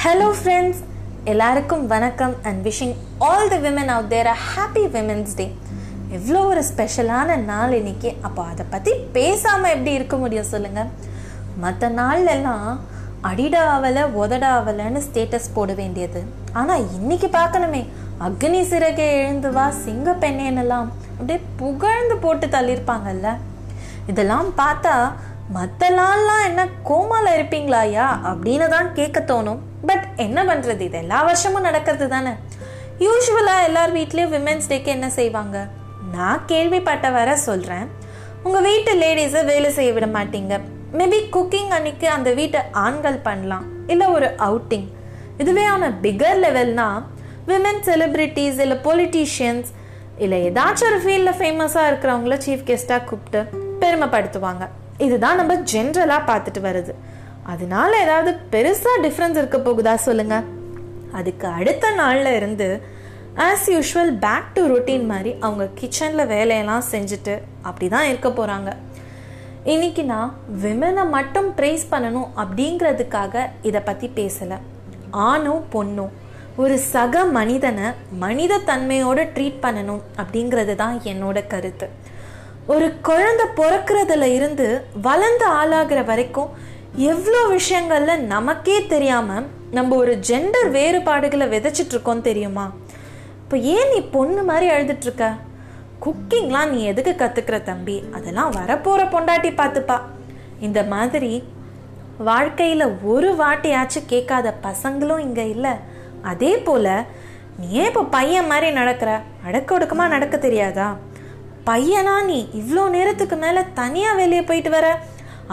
Hello friends எல்லாருக்கும் வணக்கம் and wishing all the women out there a happy women's day எவ்வளோ ஒரு ஸ்பெஷலான நாள் இன்னைக்கு. அப்போ அதை பற்றி பேசாமல் எப்படி இருக்க முடியும் சொல்லுங்கள் மற்ற நாள்லெல்லாம் அடிடா உதடாவலைன்னு ஸ்டேட்டஸ் போட வேண்டியது. ஆனால் இன்னைக்கு பார்க்கணுமே. அக்னி சிறகை எழுந்து வா சிங்க பெண்ணேன்னெல்லாம் அப்படியே புகழ்ந்து போட்டு தள்ளியிருப்பாங்கல்ல. இதெல்லாம் பார்த்தா மற்ற நாள்லாம் என்ன கோமால இருப்பீங்களாயா அப்படின்னு தான் கேட்க தோணும். பட் என்ன பண்ணுறது இது எல்லா வருஷமும் நடக்கிறது தானே. யூஸ்வலாக எல்லார் வீட்லேயும் விமென்ஸ் டேக்கு என்ன செய்வாங்க? நான் கேள்விப்பட்ட வர சொல்கிறேன் உங்கள் வீட்டு லேடிஸை வேலை செய்ய விட மாட்டீங்க. மேபி குக்கிங் அன்னைக்கு அந்த வீட்டை ஆண்கள் பண்ணலாம். இல்லை ஒரு அவுட்டிங் இதுவே ஆன பிகர் லெவல்னா விமன் செலிப்ரிட்டிஸ் இல்லை பொலிட்டீஷியன்ஸ் இல்லை ஏதாச்சும் ஒரு ஃபீல்டில் ஃபேமஸாக இருக்கிறவங்கள சீஃப் கெஸ்ட்டாக கூப்பிட்டு பெருமைப்படுத்துவாங்க. இதுதான் நம்ம ஜென்ரலாக பார்த்துட்டு வருது அதனால ஏதாவது பெருசாக டிஃப்ரென்ஸ் இருக்க போகுதா சொல்லுங்கள் அதுக்கு அடுத்த நாளில் இருந்து as usual back to routine மாதிரி அவங்க கிச்சனில் வேலையெல்லாம் செஞ்சுட்டு அப்படி தான் இருக்க போகிறாங்க இன்னைக்கு நான் விமனை மட்டும் ப்ரைஸ் பண்ணணும் அப்படிங்கிறதுக்காக இதை பற்றி பேசலை. ஆணும் பொண்ணும். ஒரு சக மனிதனை மனித தன்மையோடு ட்ரீட் பண்ணணும் அப்படிங்கிறது தான் என்னோட கருத்து. ஒரு குழந்தை பிறக்கிறதுல இருந்து வளர்ந்து ஆளாகிற வரைக்கும் எவ்வளோ விஷயங்கள்ல நமக்கே தெரியாம நம்ம ஒரு ஜெண்டர் வேறுபாடுகளை விதைச்சிட்டு இருக்கோம் தெரியுமா? இப்போ ஏன் நீ பொண்ணு மாதிரி அழுதுட்டு இருக்க? குக்கிங்லாம் நீ எதுக்கு கத்துக்கிற தம்பி? அதெல்லாம் வரப்போற பொண்டாட்டி பார்த்துப்பா இந்த மாதிரி வாழ்க்கையில ஒரு வாட்டியாச்சும் கேட்காத பசங்களும் இங்க இல்லை. அதே போல நீ ஏன் இப்போ பையன் மாதிரி நடக்கிற? அடக்க ஒடுக்கமா நடக்க தெரியாதா? பையனா நீ இவ்வளோ நேரத்துக்கு மேலே தனியாக வெளியே போயிட்டு வர?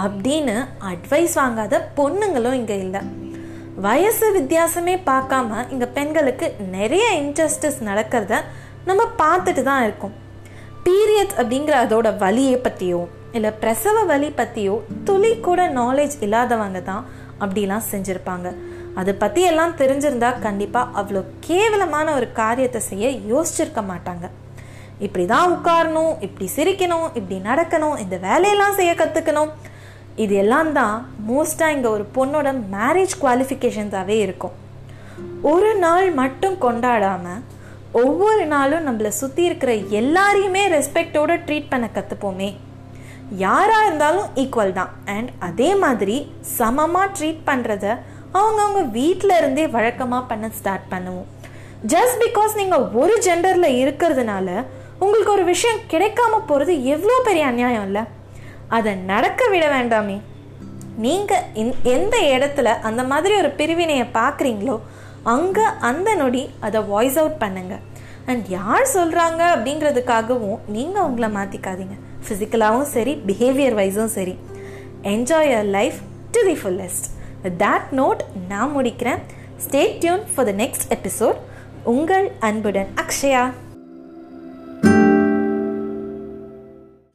அப்படின்னு அட்வைஸ் வாங்காத பொண்ணுங்களும் இங்கே இல்லை. வயசு வித்தியாசமே பார்க்காம இங்கே பெண்களுக்கு நிறைய இன்ஜஸ்டிஸ் நடக்கிறத நம்ம பார்த்துட்டு தான் இருக்கோம். பீரியட்ஸ் அப்படிங்கிற அதோட வலியை பற்றியோ இல்லை பிரசவ வலி பற்றியோ துளி கூட நாலேஜ் இல்லாதவங்க தான் அப்படிலாம் செஞ்சுருப்பாங்க. அதை பற்றி எல்லாம் தெரிஞ்சிருந்தா கண்டிப்பாக அவ்வளோ கேவலமான ஒரு காரியத்தை செய்ய யோசிச்சிருக்க மாட்டாங்க. இப்படி தான் உட்காரணும் இப்படி சிரிக்கணும் இப்படி நடக்கணும் இந்த வேலையெல்லாம் செய்ய கற்றுக்கணும் இது எல்லாம் தான் மோஸ்ட்டாக இங்கே ஒரு பொண்ணோட மேரேஜ் குவாலிஃபிகேஷன்ஸாகவே இருக்கும். ஒரு நாள் மட்டும் கொண்டாடாமல் ஒவ்வொரு நாளும் நம்மளை சுற்றி இருக்கிற எல்லாரையுமே ரெஸ்பெக்டோட ட்ரீட் பண்ண கற்றுப்போமே யாராக இருந்தாலும் ஈக்குவல் தான். அண்ட் அதே மாதிரி சமமாக ட்ரீட் பண்ணுறத அவங்கவுங்க வீட்டில் இருந்தே வழக்கமாக பண்ண ஸ்டார்ட் பண்ணுவோம். ஜஸ்ட் பிகாஸ் நீங்கள் ஒரு ஜெண்டரில் இருக்கிறதுனால உங்களுக்கு ஒரு விஷயம் கிடைக்காம போகிறது எவ்வளோ பெரிய அநியாயம் இல்லை? அதை நடக்க விட வேண்டாமே. நீங்கள் எந்த இடத்துல அந்த மாதிரி ஒரு பிரிவினையை பார்க்குறீங்களோ அங்கே அந்த நொடி அதை வாய்ஸ் அவுட் பண்ணுங்க. அண்ட் யார் சொல்கிறாங்க அப்படிங்கிறதுக்காகவும் நீங்கள் உங்களை மாற்றிக்காதீங்க ஃபிசிக்கலாகவும் சரி பிஹேவியர் வைஸும் சரி. Enjoy your life to the fullest with that note நான் முடிக்கிறேன். Stay tuned for the next episode உங்கள் அன்புடன் அக்ஷயா.